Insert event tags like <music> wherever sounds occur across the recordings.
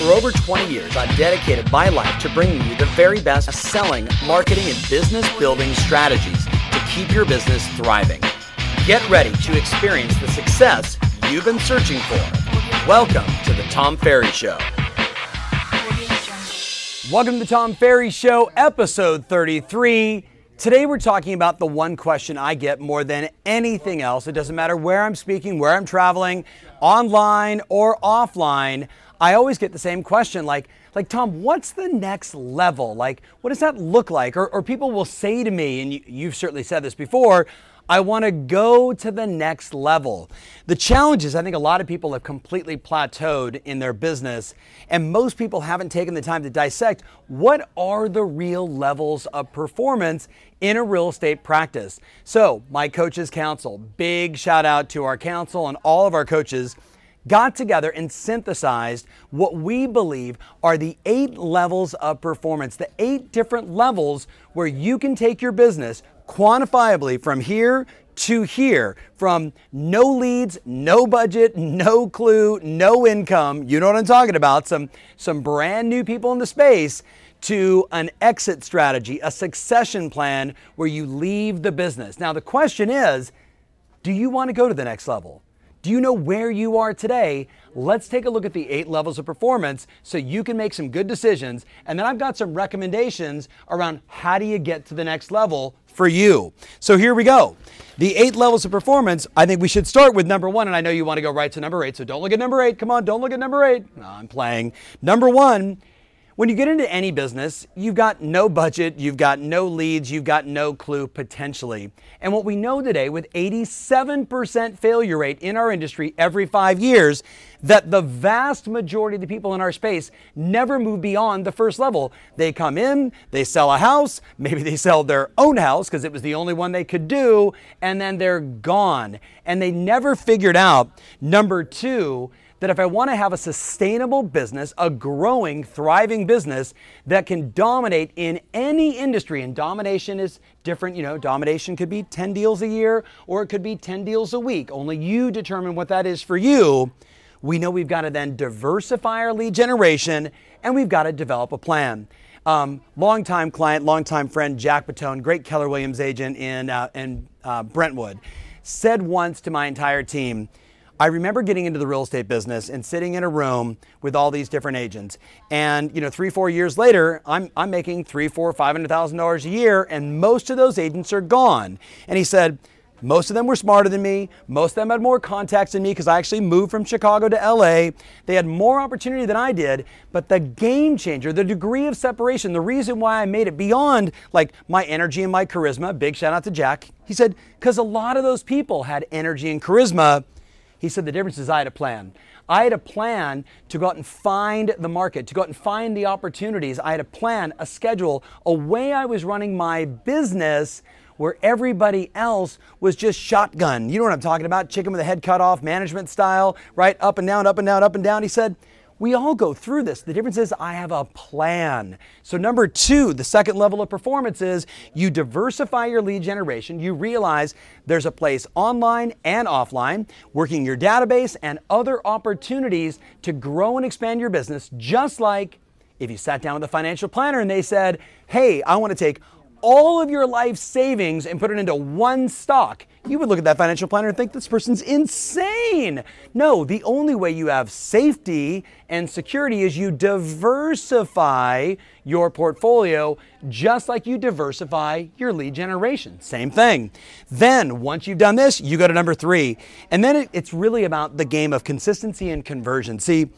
For over 20 years, I've dedicated my life to bringing you the very best selling, marketing, and business building strategies to keep your business thriving. Get ready to experience the success you've been searching for. Welcome to the Tom Ferry Show. Welcome to the Tom Ferry Show, episode 33. Today we're talking about the one question I get more than anything else. It doesn't matter where I'm speaking, where I'm traveling, online or offline. I always get the same question like, like Tom, what's the next level? Like, what does that look like? Or, or people will say to me, and you, you've certainly said this before, I want to go to the next level. The challenge is, I think a lot of people have completely plateaued in their business, and most people haven't taken the time to dissect what are the real levels of performance in a real estate practice. So, my coaches council, big shout out to our council and all of our coaches got together and synthesized what we believe are the eight levels of performance, the eight different levels where you can take your business quantifiably from here to here, from no leads, no budget, no clue, no income, you know what I'm talking about, some, some brand new people in the space, to an exit strategy, a succession plan where you leave the business. Now, the question is do you want to go to the next level? Do you know where you are today? Let's take a look at the eight levels of performance so you can make some good decisions. And then I've got some recommendations around how do you get to the next level for you. So here we go. The eight levels of performance, I think we should start with number one. And I know you want to go right to number eight. So don't look at number eight. Come on, don't look at number eight. No, I'm playing. Number one when you get into any business, you've got no budget, you've got no leads, you've got no clue potentially. And what we know today with 87% failure rate in our industry every five years, that the vast majority of the people in our space never move beyond the first level. They come in, they sell a house, maybe they sell their own house because it was the only one they could do, and then they're gone. And they never figured out, number two, that if I want to have a sustainable business, a growing, thriving business that can dominate in any industry, and domination is different, you know, domination could be 10 deals a year or it could be 10 deals a week. Only you determine what that is for you. We know we've got to then diversify our lead generation and we've got to develop a plan. Um, longtime client, longtime friend Jack Patone, great Keller Williams agent in, uh, in uh, Brentwood, said once to my entire team, I remember getting into the real estate business and sitting in a room with all these different agents. And you know, three, four years later, I'm, I'm making three, four, five hundred thousand dollars a year, and most of those agents are gone. And he said, most of them were smarter than me. Most of them had more contacts than me because I actually moved from Chicago to LA. They had more opportunity than I did. But the game changer, the degree of separation, the reason why I made it beyond like my energy and my charisma, big shout out to Jack. He said, because a lot of those people had energy and charisma he said the difference is I had a plan. I had a plan to go out and find the market, to go out and find the opportunities. I had a plan, a schedule, a way I was running my business where everybody else was just shotgun. You know what I'm talking about? Chicken with the head cut off, management style, right? Up and down, up and down, up and down. He said, we all go through this. The difference is I have a plan. So, number two, the second level of performance is you diversify your lead generation. You realize there's a place online and offline, working your database and other opportunities to grow and expand your business, just like if you sat down with a financial planner and they said, Hey, I want to take all of your life savings and put it into one stock, you would look at that financial planner and think this person's insane. No, the only way you have safety and security is you diversify your portfolio just like you diversify your lead generation. Same thing. Then, once you've done this, you go to number three. And then it's really about the game of consistency and conversion. See,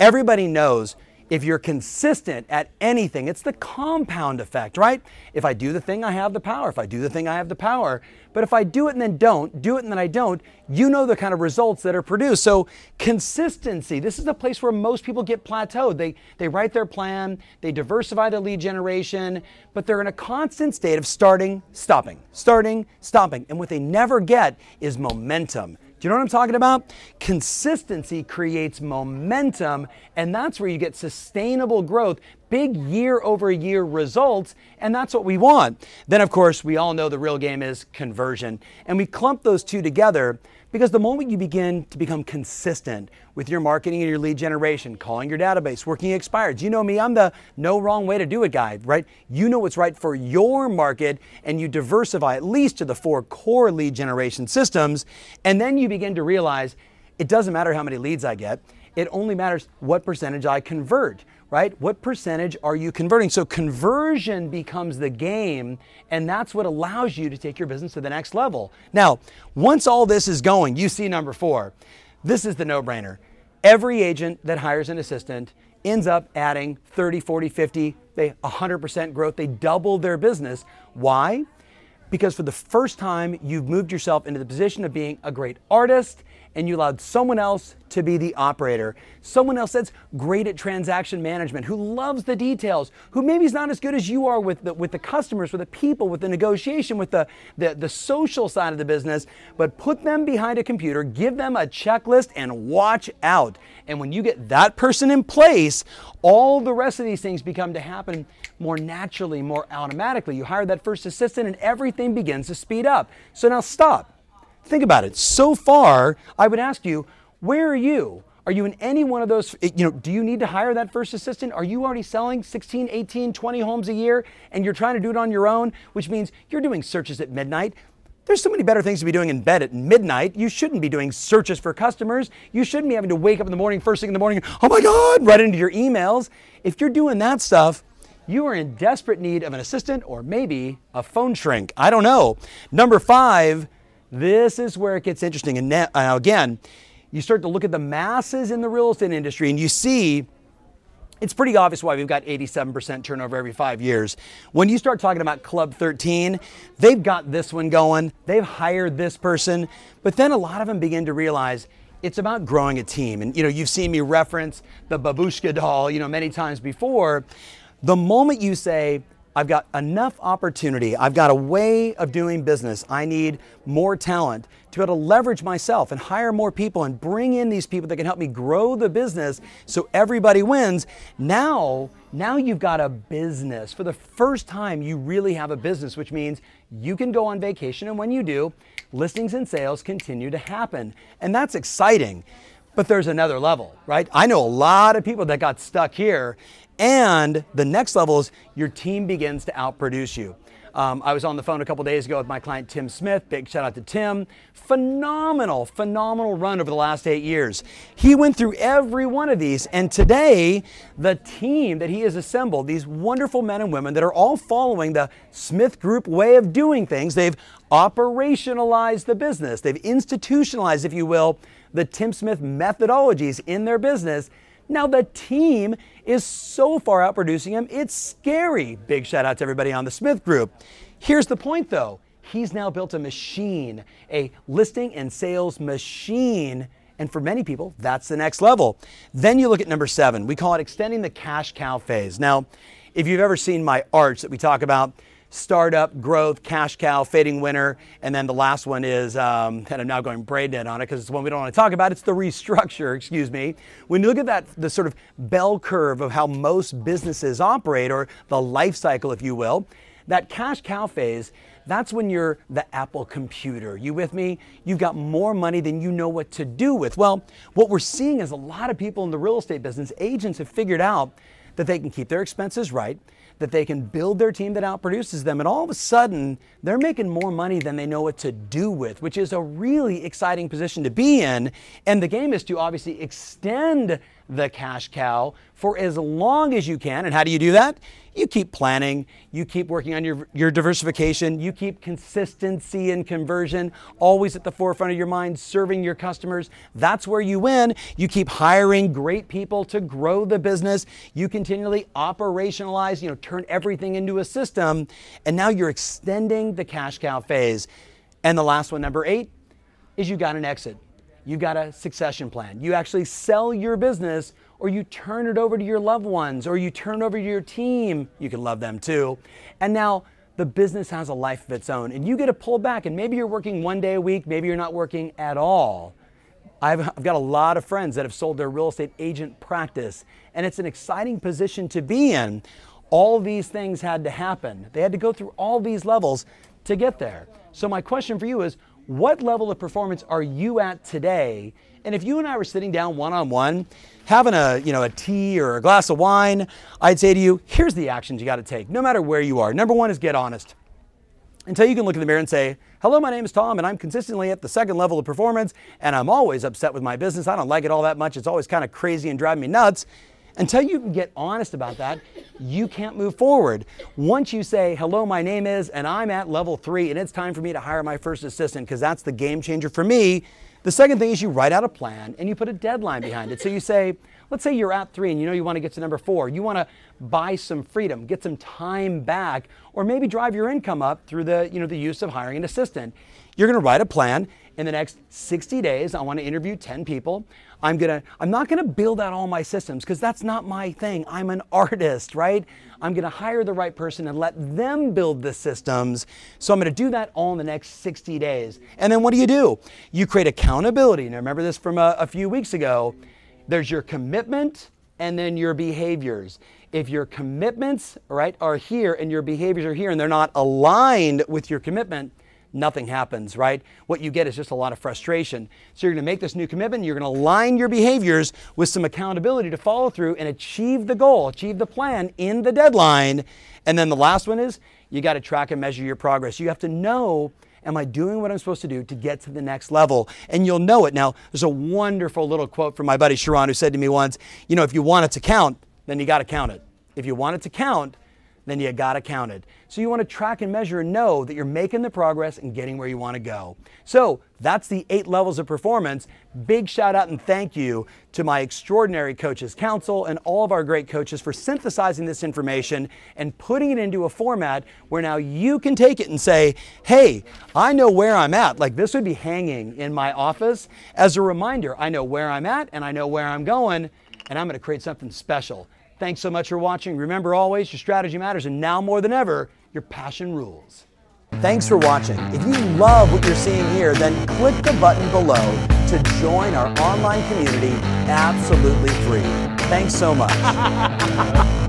everybody knows if you're consistent at anything, it's the compound effect, right? If I do the thing, I have the power. If I do the thing, I have the power. But if I do it and then don't, do it and then I don't, you know the kind of results that are produced. So consistency, this is the place where most people get plateaued. They, they write their plan, they diversify the lead generation, but they're in a constant state of starting, stopping, starting, stopping. And what they never get is momentum. Do you know what I'm talking about? Consistency creates momentum, and that's where you get sustainable growth, big year over year results, and that's what we want. Then, of course, we all know the real game is conversion, and we clump those two together Because the moment you begin to become consistent with your marketing and your lead generation, calling your database, working expireds, you know me, I'm the no wrong way to do it guy, right? You know what's right for your market and you diversify at least to the four core lead generation systems. And then you begin to realize it doesn't matter how many leads I get, it only matters what percentage I convert right? What percentage are you converting? So conversion becomes the game, and that's what allows you to take your business to the next level. Now, once all this is going, you see number four. This is the no brainer. Every agent that hires an assistant ends up adding 30, 40, 50, they 100% growth. They double their business. Why? Because for the first time, you've moved yourself into the position of being a great artist and you allowed someone else to be the operator. Someone else that's great at transaction management, who loves the details, who maybe is not as good as you are with the, with the customers, with the people, with the negotiation, with the, the, the social side of the business, but put them behind a computer, give them a checklist, and watch out. And when you get that person in place, all the rest of these things become to happen more naturally, more automatically. You hire that first assistant, and everything begins to speed up. So now stop Think about it. So far, I would ask you, where are you? Are you in any one of those? Eh, you know, do you need to hire that first assistant? Are you already selling 16, 18, 20 homes a year and you're trying to do it on your own, which means you're doing searches at midnight? There's so many better things to be doing in bed at midnight. You shouldn't be doing searches for customers. You shouldn't be having to wake up in the morning, first thing in the morning, oh my God, right into your emails. If you're doing that stuff, you are in desperate need of an assistant or maybe a phone shrink. I don't know. Number five, this is where it gets interesting. And now, uh, again, you start to look at the masses in the real estate industry and you see it's pretty obvious why we've got 87% turnover every five years. When you start talking about Club 13, they've got this one going, they've hired this person, but then a lot of them begin to realize it's about growing a team. And you know, you've seen me reference the babushka doll, you know, many times before. The moment you say, I've got enough opportunity. I've got a way of doing business. I need more talent to be able to leverage myself and hire more people and bring in these people that can help me grow the business so everybody wins. Now, now you've got a business. For the first time, you really have a business, which means you can go on vacation. And when you do, listings and sales continue to happen. And that's exciting. But there's another level, right? I know a lot of people that got stuck here and the next level is your team begins to outproduce you. Um, I was on the phone a couple days ago with my client Tim Smith. Big shout out to Tim. Phenomenal, phenomenal run over the last eight years. He went through every one of these, and today, the team that he has assembled, these wonderful men and women that are all following the Smith Group way of doing things, they've operationalized the business, they've institutionalized, if you will, the Tim Smith methodologies in their business. Now, the team is so far outproducing him, it's scary. Big shout out to everybody on the Smith Group. Here's the point though he's now built a machine, a listing and sales machine. And for many people, that's the next level. Then you look at number seven. We call it extending the cash cow phase. Now, if you've ever seen my arch that we talk about, startup, growth, cash cow, fading winner, and then the last one is, um, <laughs> and I'm now going brain dead on it because it's one we don't want to talk about. It's the restructure, <laughs> excuse me. When you look at that, the sort of bell curve of how most businesses operate, or the life cycle, if you will, that cash cow phase, that's when you're the Apple computer. You with me? You've got more money than you know what to do with. Well, what we're seeing is a lot of people in the real estate business, agents have figured out that they can keep their expenses right, that they can build their team that outproduces them, and all of a sudden they're making more money than they know what to do with, which is a really exciting position to be in. And the game is to obviously extend the cash cow for as long as you can. And how do you do that? You keep planning, you keep working on your, your diversification, you keep consistency and conversion always at the forefront of your mind, serving your customers. That's where you win. You keep hiring great people to grow the business. You continually operationalize, you know, turn everything into a system. And now you're extending the cash cow phase. And the last one, number eight, is you got an exit you got a succession plan. You actually sell your business or you turn it over to your loved ones or you turn it over to your team. You can love them too. And now the business has a life of its own and you get to pull back and maybe you're working one day a week, maybe you're not working at all. I've, I've got a lot of friends that have sold their real estate agent practice and it's an exciting position to be in. All these things had to happen. They had to go through all these levels to get there. So my question for you is, what level of performance are you at today? And if you and I were sitting down one on one, having a, you know, a tea or a glass of wine, I'd say to you, here's the actions you got to take, no matter where you are. Number one is get honest. Until you can look in the mirror and say, Hello, my name is Tom, and I'm consistently at the second level of performance, and I'm always upset with my business. I don't like it all that much. It's always kind of crazy and driving me nuts. Until you can get honest about that, you can't move forward. Once you say, hello, my name is, and I'm at level three, and it's time for me to hire my first assistant, because that's the game changer for me. The second thing is you write out a plan and you put a deadline behind it. So you say, let's say you're at three and you know you want to get to number four. You want to buy some freedom, get some time back, or maybe drive your income up through the, you know, the use of hiring an assistant. You're going to write a plan in the next 60 days, I want to interview 10 people. I'm to I'm not to build out all my systems because that's not my thing. I'm an <laughs> artist, right? I'm to hire the right person and let them build the systems. So I'm to do that all in the next 60 days. And then what do you do? You create accountability. Now remember this from a, a few weeks ago. There's your commitment and then your behaviors. If your commitments, right, are here and your behaviors are here and they're not aligned with your commitment, nothing happens, right? What you get is just a lot of frustration. So you're going to make this new commitment, you're going to align your behaviors with some accountability to follow through and achieve the goal, achieve the plan in the deadline. And then the last one is you got to track and measure your progress. You have to know Am I doing what I'm supposed to do to get to the next level? And you'll know it. Now, there's a wonderful little quote from my buddy Sharon who said to me once, you know, if you want it to count, then you got to count it. If you want it to count, then you got it. So you want to track and measure and know that you're making the progress and getting where you want to go. So that's the eight levels of performance. Big shout out and thank you to my extraordinary coaches council and all of our great coaches for synthesizing this information and putting it into a format where now you can take it and say, hey, I know where I'm at. Like this would be hanging in my office as a reminder. I know where I'm at and I know where I'm going, and I'm going to create something special. Thanks so much for watching. Remember always, your strategy matters, and now more than ever, your passion rules. Thanks for watching. If you love what you're seeing here, then click the button below to join our online community absolutely free. Thanks so much. <laughs>